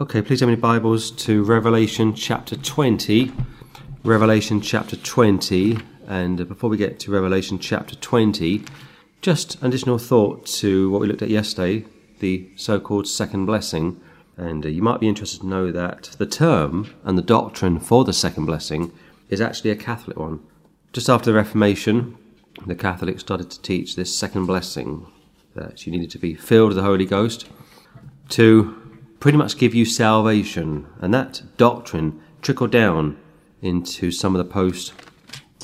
Okay, please have your Bibles to Revelation chapter 20. Revelation chapter 20. And before we get to Revelation chapter 20, just an additional thought to what we looked at yesterday, the so called second blessing. And uh, you might be interested to know that the term and the doctrine for the second blessing is actually a Catholic one. Just after the Reformation, the Catholics started to teach this second blessing that you needed to be filled with the Holy Ghost to pretty much give you salvation. And that doctrine trickled down into some of the post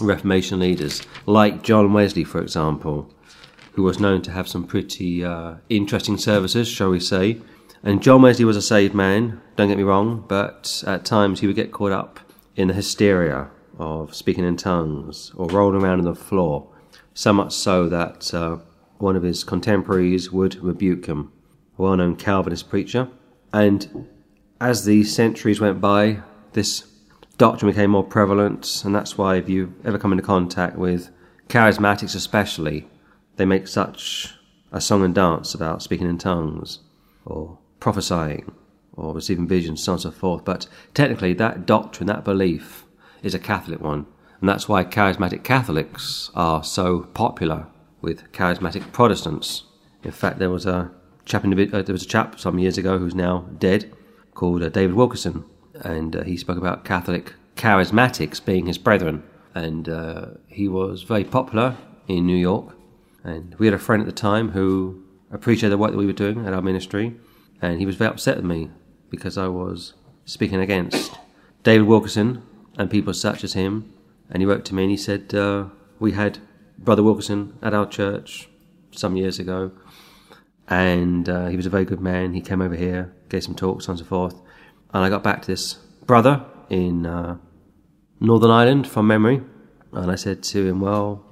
Reformation leaders, like John Wesley, for example, who was known to have some pretty uh, interesting services, shall we say. And John Wesley was a saved man, don't get me wrong, but at times he would get caught up in the hysteria of speaking in tongues or rolling around on the floor, so much so that uh, one of his contemporaries would rebuke him, a well known Calvinist preacher. And as the centuries went by, this doctrine became more prevalent, and that's why if you ever come into contact with charismatics, especially, they make such a song and dance about speaking in tongues or prophesying or receiving visions, so on and so forth. But technically, that doctrine, that belief, is a Catholic one, and that's why charismatic Catholics are so popular with charismatic Protestants. In fact, there was a chap uh, there was a chap some years ago who's now dead called uh, David Wilkerson, and uh, he spoke about Catholic charismatics being his brethren, and uh, he was very popular in New York. And we had a friend at the time who appreciated the work that we were doing at our ministry, and he was very upset with me because I was speaking against David Wilkerson and people such as him. And he wrote to me and he said, uh, We had Brother Wilkerson at our church some years ago, and uh, he was a very good man. He came over here, gave some talks, and so forth. And I got back to this brother in uh, Northern Ireland from memory, and I said to him, Well,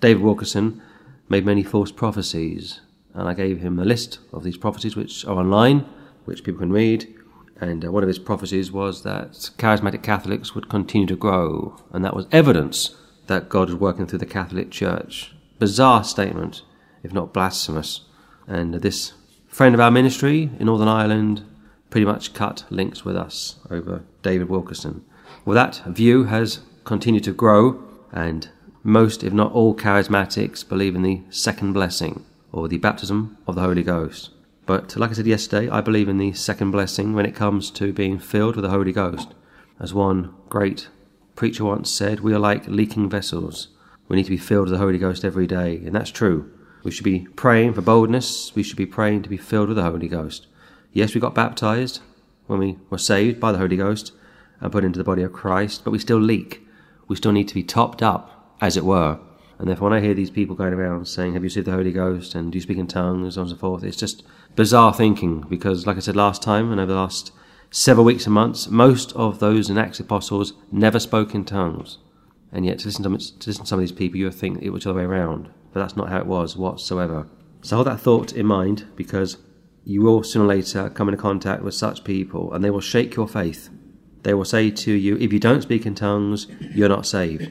David Wilkerson made many false prophecies, and I gave him a list of these prophecies which are online, which people can read. And uh, one of his prophecies was that charismatic Catholics would continue to grow, and that was evidence that God was working through the Catholic Church. Bizarre statement, if not blasphemous. And this friend of our ministry in Northern Ireland pretty much cut links with us over David Wilkerson. Well, that view has continued to grow, and most, if not all, charismatics believe in the second blessing, or the baptism of the Holy Ghost. But like I said yesterday, I believe in the second blessing when it comes to being filled with the Holy Ghost. As one great preacher once said, we are like leaking vessels. We need to be filled with the Holy Ghost every day, and that's true. We should be praying for boldness. We should be praying to be filled with the Holy Ghost. Yes, we got baptized when we were saved by the Holy Ghost and put into the body of Christ, but we still leak. We still need to be topped up, as it were. And therefore, when I hear these people going around saying, Have you received the Holy Ghost? and do you speak in tongues? and so on and so forth, it's just bizarre thinking because, like I said last time and over the last several weeks and months, most of those in Acts Apostles never spoke in tongues. And yet, to listen to, to listen to some of these people, you would think it was the other way around but that's not how it was whatsoever. So hold that thought in mind because you will sooner or later come into contact with such people and they will shake your faith. They will say to you, if you don't speak in tongues, you're not saved.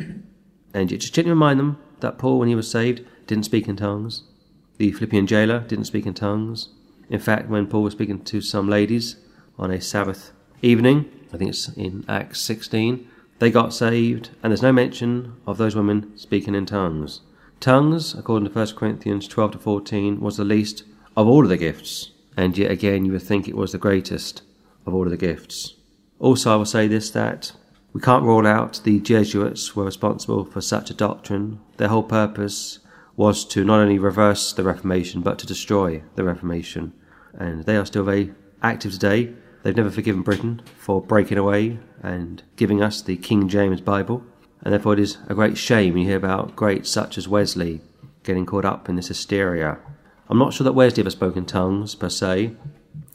And you just gently remind them that Paul, when he was saved, didn't speak in tongues. The Philippian jailer didn't speak in tongues. In fact, when Paul was speaking to some ladies on a Sabbath evening, I think it's in Acts 16, they got saved, and there's no mention of those women speaking in tongues. Tongues, according to 1 Corinthians 12 to 14, was the least of all of the gifts, and yet again you would think it was the greatest of all of the gifts. Also, I will say this that we can't rule out the Jesuits were responsible for such a doctrine. Their whole purpose was to not only reverse the Reformation, but to destroy the Reformation. And they are still very active today. They've never forgiven Britain for breaking away and giving us the King James Bible. And therefore, it is a great shame when you hear about greats such as Wesley getting caught up in this hysteria. I'm not sure that Wesley ever spoke in tongues per se,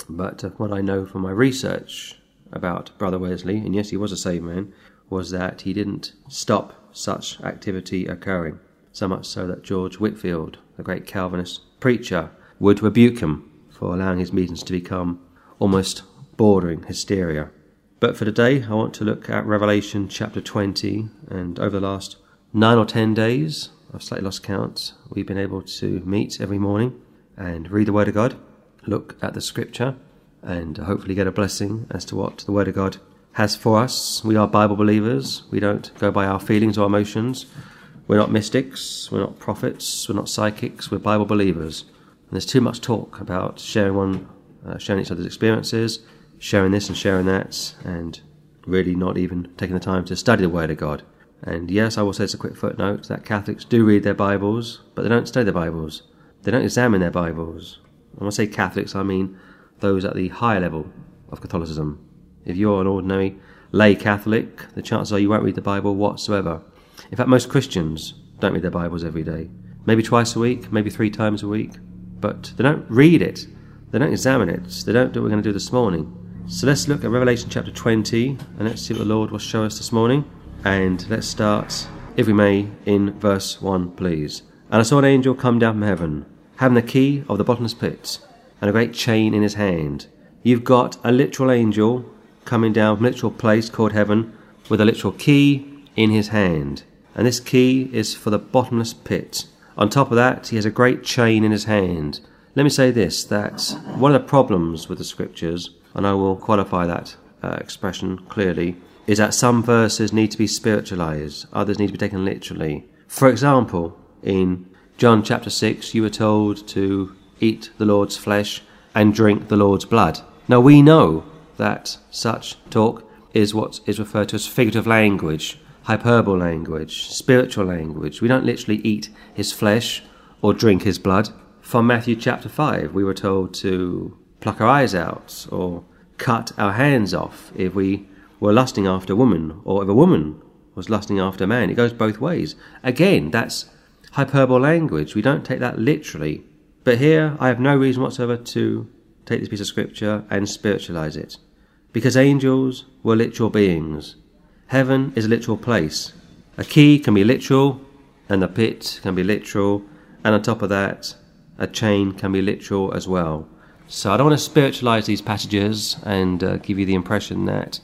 but uh, what I know from my research about Brother Wesley, and yes, he was a saved man, was that he didn't stop such activity occurring. So much so that George Whitefield, the great Calvinist preacher, would rebuke him for allowing his meetings to become almost bordering hysteria. But for today, I want to look at Revelation chapter 20. And over the last nine or ten days, I've slightly lost count, we've been able to meet every morning and read the Word of God, look at the Scripture, and hopefully get a blessing as to what the Word of God has for us. We are Bible believers. We don't go by our feelings or emotions. We're not mystics. We're not prophets. We're not psychics. We're Bible believers. And there's too much talk about sharing one, uh, sharing each other's experiences, sharing this and sharing that, and really not even taking the time to study the Word of God. And yes, I will say it's a quick footnote that Catholics do read their Bibles, but they don't study their Bibles. They don't examine their Bibles. When I say Catholics, I mean those at the higher level of Catholicism. If you're an ordinary lay Catholic, the chances are you won't read the Bible whatsoever. In fact, most Christians don't read their Bibles every day. Maybe twice a week, maybe three times a week. But they don't read it. They don't examine it. They don't do what we're going to do this morning. So let's look at Revelation chapter 20 and let's see what the Lord will show us this morning. And let's start, if we may, in verse 1, please. And I saw an angel come down from heaven, having the key of the bottomless pit and a great chain in his hand. You've got a literal angel coming down from a literal place called heaven with a literal key in his hand. And this key is for the bottomless pit. On top of that, he has a great chain in his hand. Let me say this that one of the problems with the scriptures and I will qualify that uh, expression clearly, is that some verses need to be spiritualized, others need to be taken literally. For example, in John chapter 6, you were told to eat the Lord's flesh and drink the Lord's blood. Now we know that such talk is what is referred to as figurative language, hyperbole language, spiritual language. We don't literally eat his flesh or drink his blood. From Matthew chapter 5, we were told to pluck our eyes out or cut our hands off if we were lusting after a woman or if a woman was lusting after man. It goes both ways. Again, that's hyperbole language. We don't take that literally. But here, I have no reason whatsoever to take this piece of scripture and spiritualize it. Because angels were literal beings. Heaven is a literal place. A key can be literal, and the pit can be literal, and on top of that, a chain can be literal as well. So I don't want to spiritualize these passages and uh, give you the impression that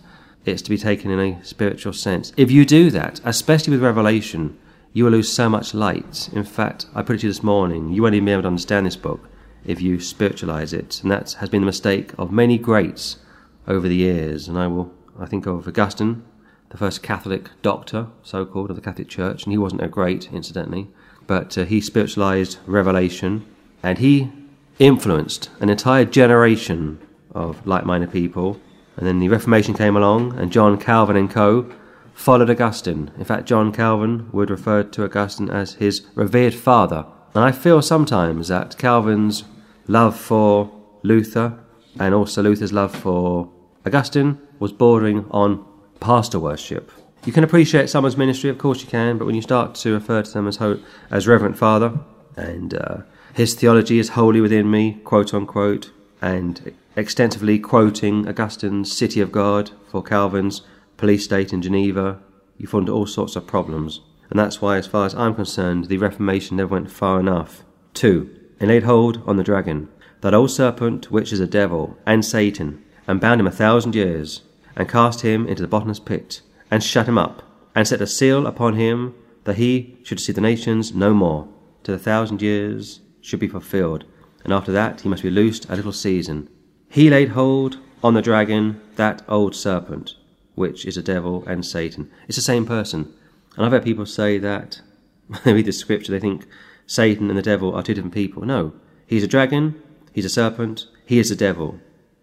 it's to be taken in a spiritual sense. If you do that, especially with Revelation, you will lose so much light. In fact, I put it to you this morning, you won't even be able to understand this book if you spiritualize it. And that has been the mistake of many greats over the years. And I will, I think of Augustine, the first Catholic doctor, so called, of the Catholic Church, and he wasn't a great, incidentally, but uh, he spiritualized Revelation, and he influenced an entire generation of like minded people. And then the Reformation came along, and John Calvin and co. followed Augustine. In fact, John Calvin would refer to Augustine as his revered father. And I feel sometimes that Calvin's love for Luther and also Luther's love for Augustine was bordering on pastor worship. You can appreciate someone's ministry, of course you can, but when you start to refer to them as, ho- as Reverend Father and uh, his theology is wholly within me, quote unquote, and extensively quoting Augustine's City of God for Calvin's police state in Geneva, you into all sorts of problems. And that's why, as far as I'm concerned, the Reformation never went far enough. 2. And laid hold on the dragon, that old serpent which is a devil, and Satan, and bound him a thousand years, and cast him into the bottomless pit, and shut him up, and set a seal upon him, that he should see the nations no more, to the thousand years should be fulfilled, and after that he must be loosed a little season. He laid hold on the dragon, that old serpent, which is a devil and Satan. It's the same person. And I've heard people say that they read the scripture, they think Satan and the devil are two different people. No, he's a dragon, he's a serpent, he is the devil.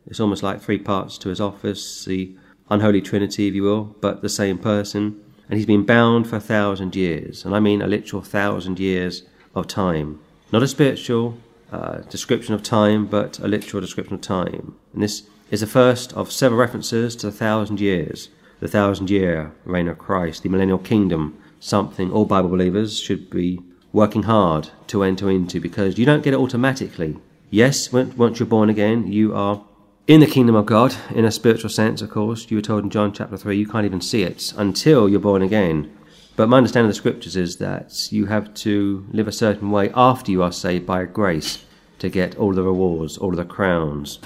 It's almost like three parts to his office, the unholy trinity, if you will, but the same person. And he's been bound for a thousand years, and I mean a literal thousand years of time. Not a spiritual uh, description of time, but a literal description of time. And this is the first of several references to the thousand years, the thousand year reign of Christ, the millennial kingdom, something all Bible believers should be working hard to enter into because you don't get it automatically. Yes, once you're born again, you are in the kingdom of God in a spiritual sense, of course. You were told in John chapter 3 you can't even see it until you're born again. But my understanding of the scriptures is that you have to live a certain way after you are saved by grace to get all the rewards, all the crowns.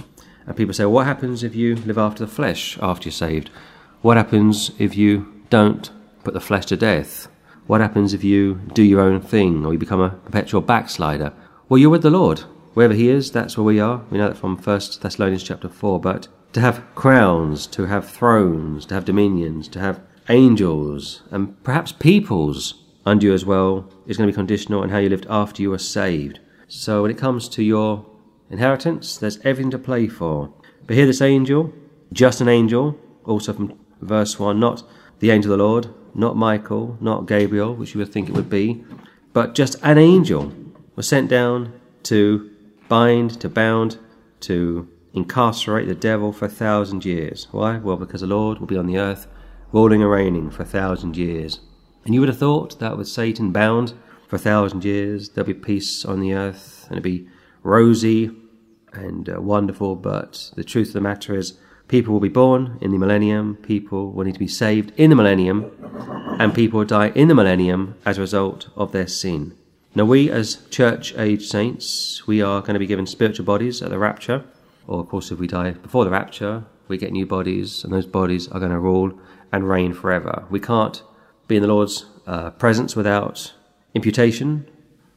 And people say, what happens if you live after the flesh after you're saved? What happens if you don't put the flesh to death? What happens if you do your own thing or you become a perpetual backslider? Well, you're with the Lord wherever he is, that's where we are. We know that from 1 Thessalonians chapter 4. But to have crowns, to have thrones, to have dominions, to have angels, and perhaps peoples under you as well is going to be conditional on how you lived after you were saved. So when it comes to your inheritance, there's everything to play for. But here, this angel, just an angel, also from verse 1, not the angel of the Lord, not Michael, not Gabriel, which you would think it would be, but just an angel was sent down to bind, to bound, to incarcerate the devil for a thousand years. Why? Well, because the Lord will be on the earth, ruling and reigning for a thousand years. And you would have thought that with Satan bound for a thousand years, there'll be peace on the earth, and it'd be rosy and uh, wonderful. But the truth of the matter is, people will be born in the millennium, people will need to be saved in the millennium, and people will die in the millennium as a result of their sin. Now, we as church age saints, we are going to be given spiritual bodies at the rapture, or of course, if we die before the rapture, we get new bodies, and those bodies are going to rule and reign forever. We can't be in the Lord's uh, presence without imputation,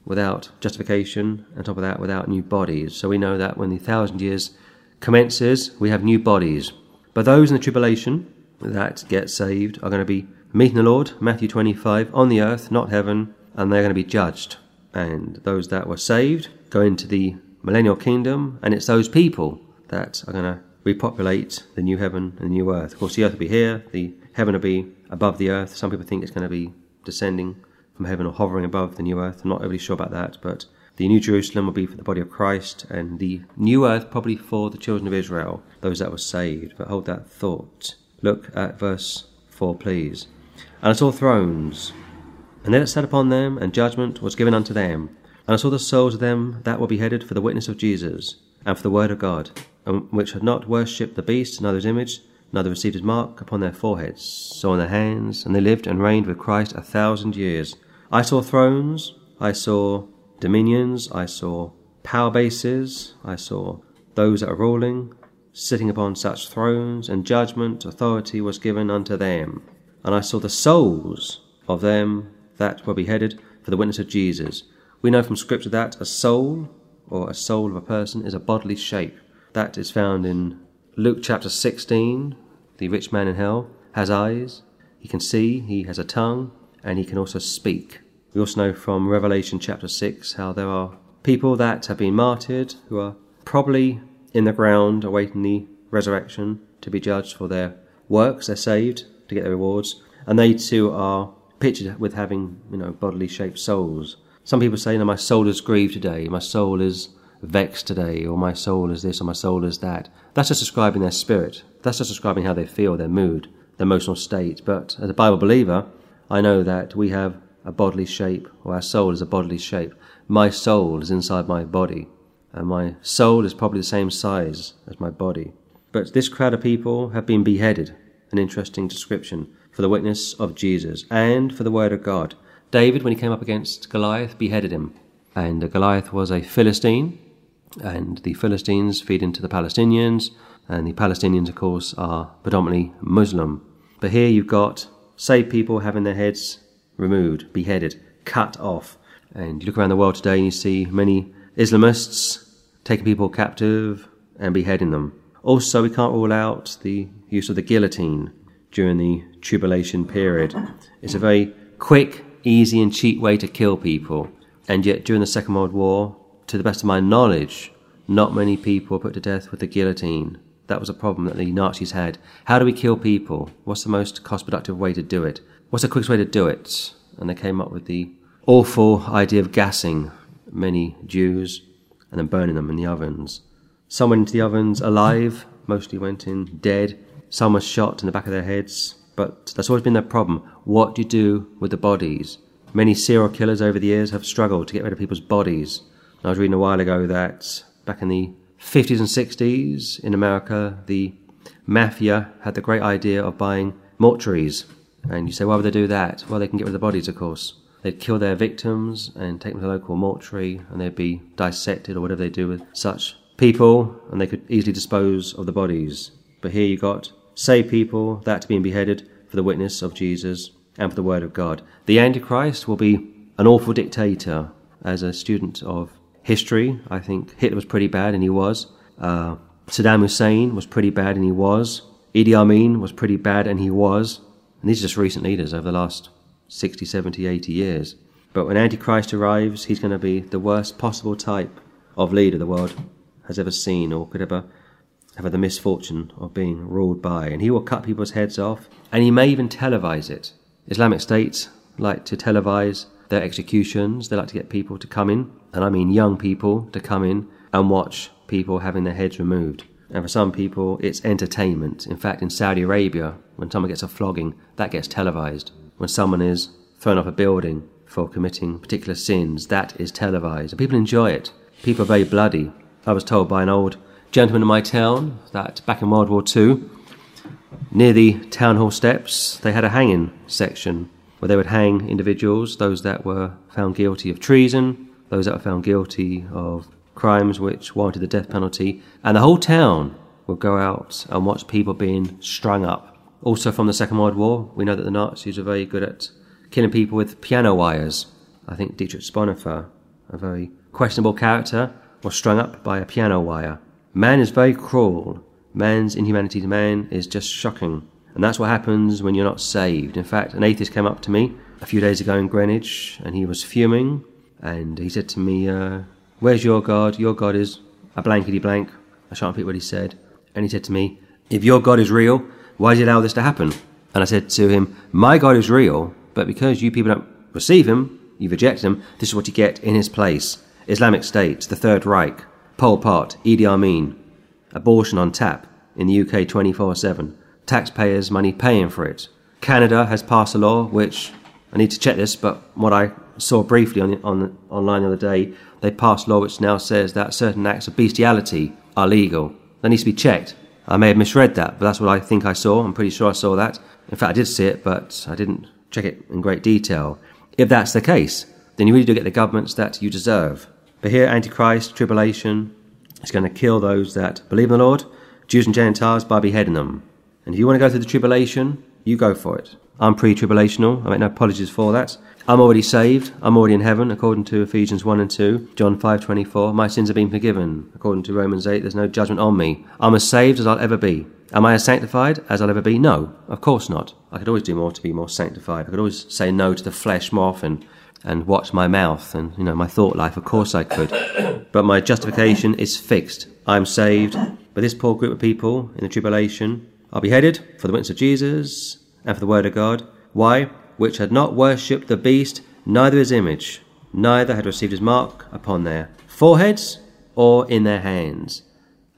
without justification, and top of that, without new bodies. So we know that when the thousand years commences, we have new bodies. But those in the tribulation that get saved are going to be meeting the Lord, Matthew 25, on the earth, not heaven, and they're going to be judged. And those that were saved go into the millennial kingdom, and it's those people that are going to repopulate the new heaven and the new earth. Of course, the earth will be here, the heaven will be above the earth. Some people think it's going to be descending from heaven or hovering above the new earth. I'm not really sure about that, but the New Jerusalem will be for the body of Christ, and the new earth probably for the children of Israel, those that were saved. But hold that thought. Look at verse 4, please. And I saw thrones, and they that sat upon them, and judgment was given unto them. And I saw the souls of them that were beheaded for the witness of Jesus, and for the word of God, and which had not worshipped the beast, neither his image, neither received his mark upon their foreheads, so on their hands, and they lived and reigned with Christ a thousand years. I saw thrones, I saw dominions, I saw power bases, I saw those that are ruling, sitting upon such thrones, and judgment, authority was given unto them. And I saw the souls of them that were beheaded for the witness of Jesus. We know from Scripture that a soul, or a soul of a person, is a bodily shape. That is found in Luke chapter 16. The rich man in hell has eyes, he can see, he has a tongue, and he can also speak. We also know from Revelation chapter 6 how there are people that have been martyred who are probably in the ground awaiting the resurrection to be judged for their works. They're saved to get their rewards, and they too are pictured with having, you know, bodily shaped souls. Some people say, "No, my soul is grieved today. My soul is vexed today, or my soul is this, or my soul is that." That's just describing their spirit. That's just describing how they feel, their mood, their emotional state. But as a Bible believer, I know that we have a bodily shape, or our soul is a bodily shape. My soul is inside my body, and my soul is probably the same size as my body. But this crowd of people have been beheaded, an interesting description, for the witness of Jesus and for the word of God. David, when he came up against Goliath, beheaded him. And Goliath was a Philistine, and the Philistines feed into the Palestinians, and the Palestinians, of course, are predominantly Muslim. But here you've got saved people having their heads removed, beheaded, cut off. And you look around the world today and you see many Islamists taking people captive and beheading them. Also, we can't rule out the use of the guillotine during the tribulation period. It's a very quick, easy, and cheap way to kill people. And yet, during the Second World War, to the best of my knowledge, not many people were put to death with the guillotine. That was a problem that the Nazis had. How do we kill people? What's the most cost productive way to do it? What's the quickest way to do it? And they came up with the awful idea of gassing many Jews and then burning them in the ovens. Some went into the ovens alive, mostly went in dead. Some were shot in the back of their heads. But that's always been their problem. What do you do with the bodies? Many serial killers over the years have struggled to get rid of people's bodies. I was reading a while ago that back in the 50s and 60s in America, the mafia had the great idea of buying mortuaries and you say, why would they do that? Well, they can get rid of the bodies, of course. They'd kill their victims and take them to the local mortuary, and they'd be dissected or whatever they do with such people, and they could easily dispose of the bodies. But here you got saved people that being beheaded for the witness of Jesus and for the word of God. The Antichrist will be an awful dictator. As a student of history. I think Hitler was pretty bad, and he was. Uh, Saddam Hussein was pretty bad, and he was. Idi Amin was pretty bad, and he was. And these are just recent leaders over the last 60, 70, 80 years. But when Antichrist arrives, he's going to be the worst possible type of leader the world has ever seen or could ever have the misfortune of being ruled by. And he will cut people's heads off, and he may even televise it. Islamic States like to televise their executions. They like to get people to come in, and I mean young people to come in and watch people having their heads removed. And for some people, it's entertainment. In fact, in Saudi Arabia, when someone gets a flogging, that gets televised. When someone is thrown off a building for committing particular sins, that is televised. And people enjoy it. People are very bloody. I was told by an old gentleman in my town that back in World War II, near the town hall steps, they had a hanging section where they would hang individuals, those that were found guilty of treason, those that were found guilty of crimes which warranted the death penalty, and the whole town would go out and watch people being strung up. Also, from the Second World War, we know that the Nazis were very good at killing people with piano wires. I think Dietrich Bonhoeffer, a very questionable character, was strung up by a piano wire. Man is very cruel. Man's inhumanity to man is just shocking. And that's what happens when you're not saved. In fact, an atheist came up to me a few days ago in Greenwich and he was fuming and he said to me, uh, Where's your God? Your God is a blankety blank. I shan't repeat what he said. And he said to me, If your God is real, why does he allow this to happen? And I said to him, My God is real, but because you people don't receive him, you reject him, this is what you get in his place. Islamic State, the Third Reich, Pol Pot, Idi Amin, abortion on tap in the UK 24 7 taxpayers' money paying for it. Canada has passed a law which I need to check this, but what I saw briefly on, on online the other day, they passed law which now says that certain acts of bestiality are legal. That needs to be checked. I may have misread that, but that's what I think I saw. I'm pretty sure I saw that. In fact, I did see it, but I didn't check it in great detail. If that's the case, then you really do get the governments that you deserve. But here, Antichrist, tribulation, is going to kill those that believe in the Lord, Jews and Gentiles, by beheading them. And if you want to go through the tribulation, you go for it. I'm pre tribulational. I make no apologies for that. I'm already saved. I'm already in heaven, according to Ephesians 1 and 2, John 5.24. My sins have been forgiven. According to Romans 8, there's no judgment on me. I'm as saved as I'll ever be. Am I as sanctified as I'll ever be? No, of course not. I could always do more to be more sanctified. I could always say no to the flesh more often and watch my mouth and, you know, my thought life. Of course I could. But my justification is fixed. I'm saved. But this poor group of people in the tribulation, are beheaded for the witness of Jesus and for the word of God. Why? Which had not worshipped the beast, neither his image, neither had received his mark upon their foreheads or in their hands.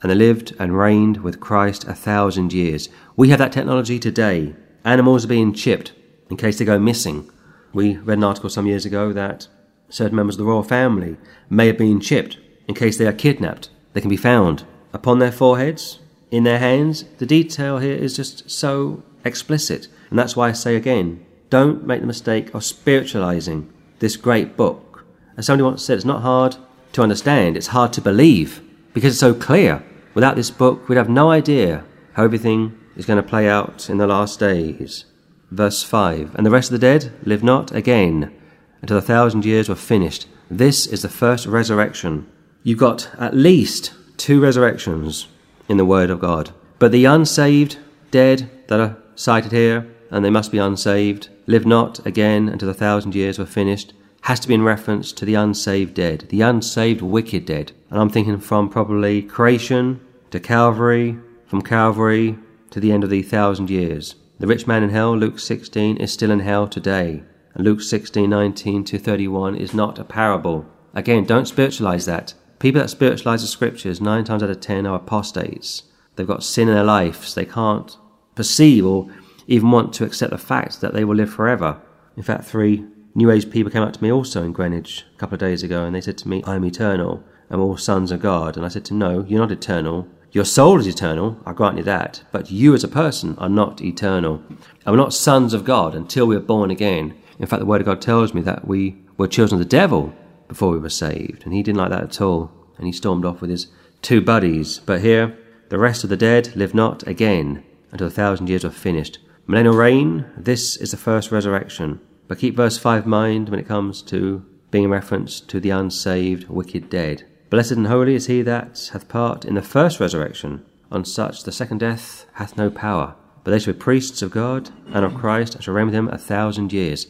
And they lived and reigned with Christ a thousand years. We have that technology today. Animals are being chipped in case they go missing. We read an article some years ago that certain members of the royal family may have been chipped in case they are kidnapped. They can be found upon their foreheads in their hands. The detail here is just so explicit. And that's why I say again, don't make the mistake of spiritualizing this great book. As somebody once said, it's not hard to understand, it's hard to believe because it's so clear. Without this book, we'd have no idea how everything is going to play out in the last days. Verse 5 And the rest of the dead live not again until a thousand years were finished. This is the first resurrection. You've got at least two resurrections in the Word of God. But the unsaved, dead, that are cited here, and they must be unsaved, live not again until the thousand years were finished, has to be in reference to the unsaved dead, the unsaved wicked dead. And I'm thinking from probably creation to Calvary, from Calvary to the end of the thousand years. The rich man in hell, Luke 16, is still in hell today. And Luke 16, 19 to 31 is not a parable. Again, don't spiritualize that. People that spiritualize the scriptures, nine times out of ten, are apostates. They've got sin in their lives. They can't perceive or even want to accept the fact that they will live forever. In fact, three New Age people came up to me also in Greenwich a couple of days ago and they said to me, I'm eternal. I'm all sons of God. And I said to them, No, you're not eternal. Your soul is eternal, I grant you that, but you as a person are not eternal. And we're not sons of God until we are born again. In fact, the Word of God tells me that we were children of the devil before we were saved. And he didn't like that at all. And he stormed off with his two buddies. But here, the rest of the dead live not again until a thousand years are finished. Millennial reign, this is the first resurrection. But keep verse 5 in mind when it comes to being a reference to the unsaved, wicked dead. Blessed and holy is he that hath part in the first resurrection. On such the second death hath no power, but they shall be priests of God and of Christ, and shall reign with him a thousand years.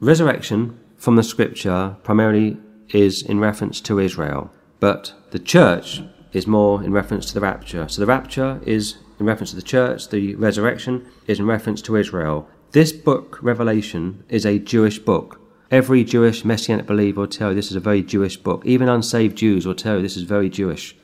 Resurrection from the scripture primarily is in reference to Israel, but the church is more in reference to the rapture. So the rapture is in reference to the church, the resurrection is in reference to Israel. This book, Revelation, is a Jewish book. Every Jewish messianic believer will tell you this is a very Jewish book. Even unsaved Jews will tell you this is very Jewish.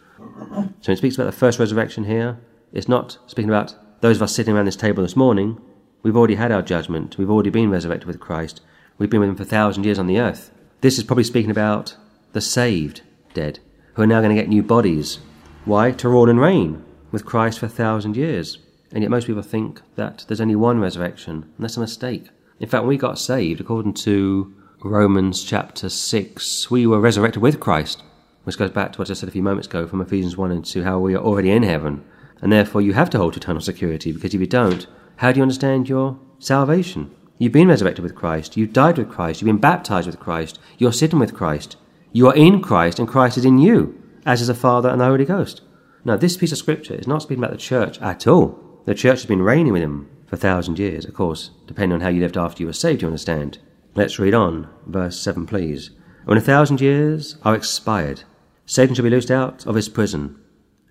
So it speaks about the first resurrection here. It's not speaking about those of us sitting around this table this morning. We've already had our judgment. We've already been resurrected with Christ. We've been with him for a thousand years on the earth. This is probably speaking about the saved dead, who are now going to get new bodies. Why? To rule and reign with Christ for a thousand years. And yet most people think that there's only one resurrection, and that's a mistake. In fact, when we got saved, according to Romans chapter 6, we were resurrected with Christ, which goes back to what I said a few moments ago from Ephesians 1 and 2, how we are already in heaven. And therefore, you have to hold eternal security, because if you don't, how do you understand your salvation? You've been resurrected with Christ. You've died with Christ. You've been baptized with Christ. You're sitting with Christ. You are in Christ, and Christ is in you, as is the Father and the Holy Ghost. Now, this piece of scripture is not speaking about the church at all. The church has been reigning with him for a thousand years, of course, depending on how you lived after you were saved, you understand. Let's read on. Verse 7, please. When a thousand years are expired, Satan shall be loosed out of his prison,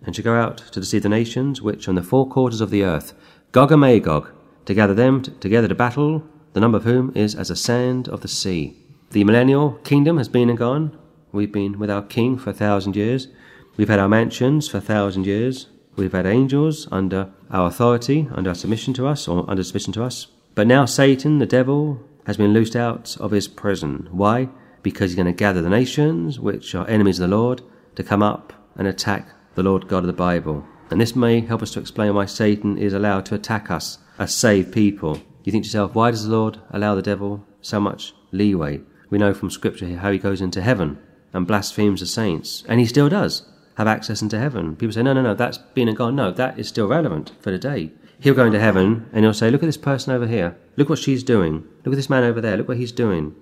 and shall go out to deceive the nations which are in the four quarters of the earth, Gog and Magog, to gather them t- together to battle, the number of whom is as the sand of the sea. The millennial kingdom has been and gone. We've been with our king for a thousand years. We've had our mansions for a thousand years. We've had angels under our authority, under our submission to us, or under submission to us. But now Satan, the devil, has been loosed out of his prison. Why? Because he's going to gather the nations, which are enemies of the Lord, to come up and attack the Lord God of the Bible. And this may help us to explain why Satan is allowed to attack us as saved people. You think to yourself, why does the Lord allow the devil so much leeway? We know from Scripture how he goes into heaven and blasphemes the saints, and he still does have access into heaven. People say, no, no, no, that's been and gone. No, that is still relevant for today. He'll go into heaven and he'll say, look at this person over here. Look what she's doing. Look at this man over there. Look what he's doing.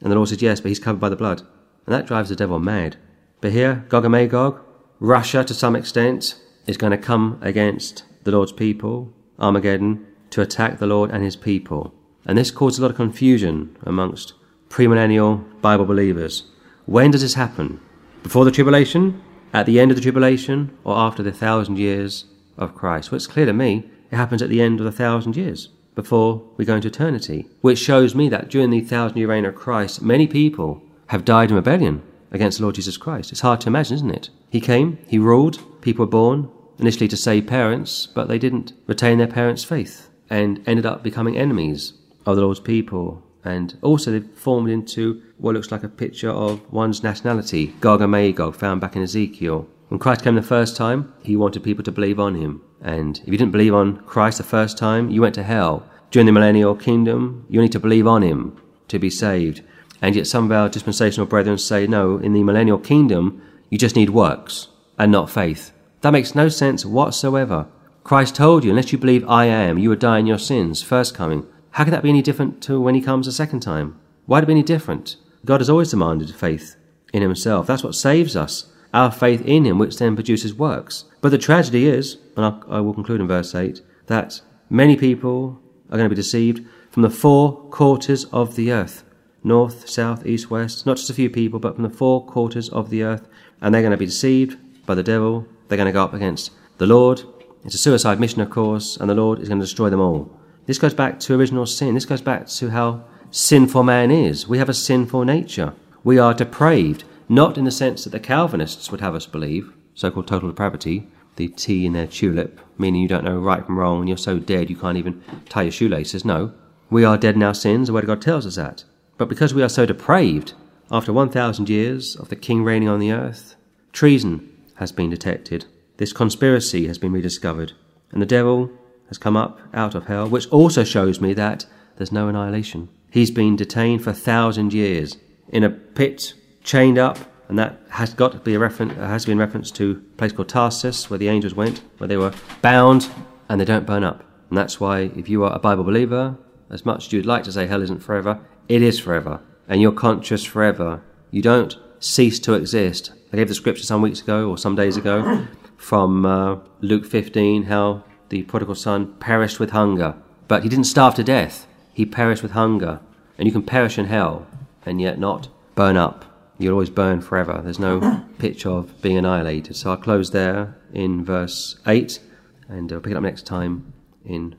And the Lord says, yes, but he's covered by the blood. And that drives the devil mad. But here, Gog and Magog, Russia to some extent, is going to come against the Lord's people, Armageddon, to attack the Lord and his people. And this caused a lot of confusion amongst premillennial Bible believers. When does this happen? Before the tribulation? At the end of the tribulation? Or after the thousand years of Christ? Well, it's clear to me it happens at the end of the thousand years, before we go into eternity, which shows me that during the thousand year reign of Christ, many people have died in rebellion against the Lord Jesus Christ. It's hard to imagine, isn't it? He came, he ruled, people were born, initially to save parents, but they didn't retain their parents' faith and ended up becoming enemies of the Lord's people. And also they formed into what looks like a picture of one's nationality, Gog and Magog, found back in Ezekiel. When Christ came the first time, he wanted people to believe on him. And if you didn't believe on Christ the first time, you went to hell. During the millennial kingdom, you need to believe on him to be saved. And yet some of our dispensational brethren say, no, in the millennial kingdom, you just need works and not faith. That makes no sense whatsoever. Christ told you, unless you believe I am, you would die in your sins, first coming. How can that be any different to when he comes a second time? Why'd it be any different? God has always demanded faith in himself. That's what saves us. Our faith in him, which then produces works. But the tragedy is, and I, I will conclude in verse 8, that many people are going to be deceived from the four quarters of the earth north, south, east, west, not just a few people, but from the four quarters of the earth. And they're going to be deceived by the devil. They're going to go up against the Lord. It's a suicide mission, of course, and the Lord is going to destroy them all. This goes back to original sin. This goes back to how sinful man is. We have a sinful nature. We are depraved, not in the sense that the Calvinists would have us believe, so called total depravity, the T in their tulip, meaning you don't know right from wrong and you're so dead you can't even tie your shoelaces. No. We are dead in our sins, the Word of God tells us that. But because we are so depraved, after 1,000 years of the King reigning on the earth, treason has been detected. This conspiracy has been rediscovered. And the devil has come up out of hell, which also shows me that there's no annihilation. He's been detained for a thousand years in a pit, chained up, and that has got to be a reference, has been reference to a place called Tartarus, where the angels went, where they were bound and they don't burn up. And that's why, if you are a Bible believer, as much as you'd like to say hell isn't forever, it is forever. And you're conscious forever You don't cease to exist. I gave the scripture some weeks ago or some days ago from uh, Luke 15 how the prodigal son perished with hunger. But he didn't starve to death, he perished with hunger. And you can perish in hell and yet not burn up. You'll always burn forever. There's no pitch of being annihilated. So I'll close there in verse 8 and I'll pick it up next time in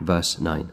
verse 9.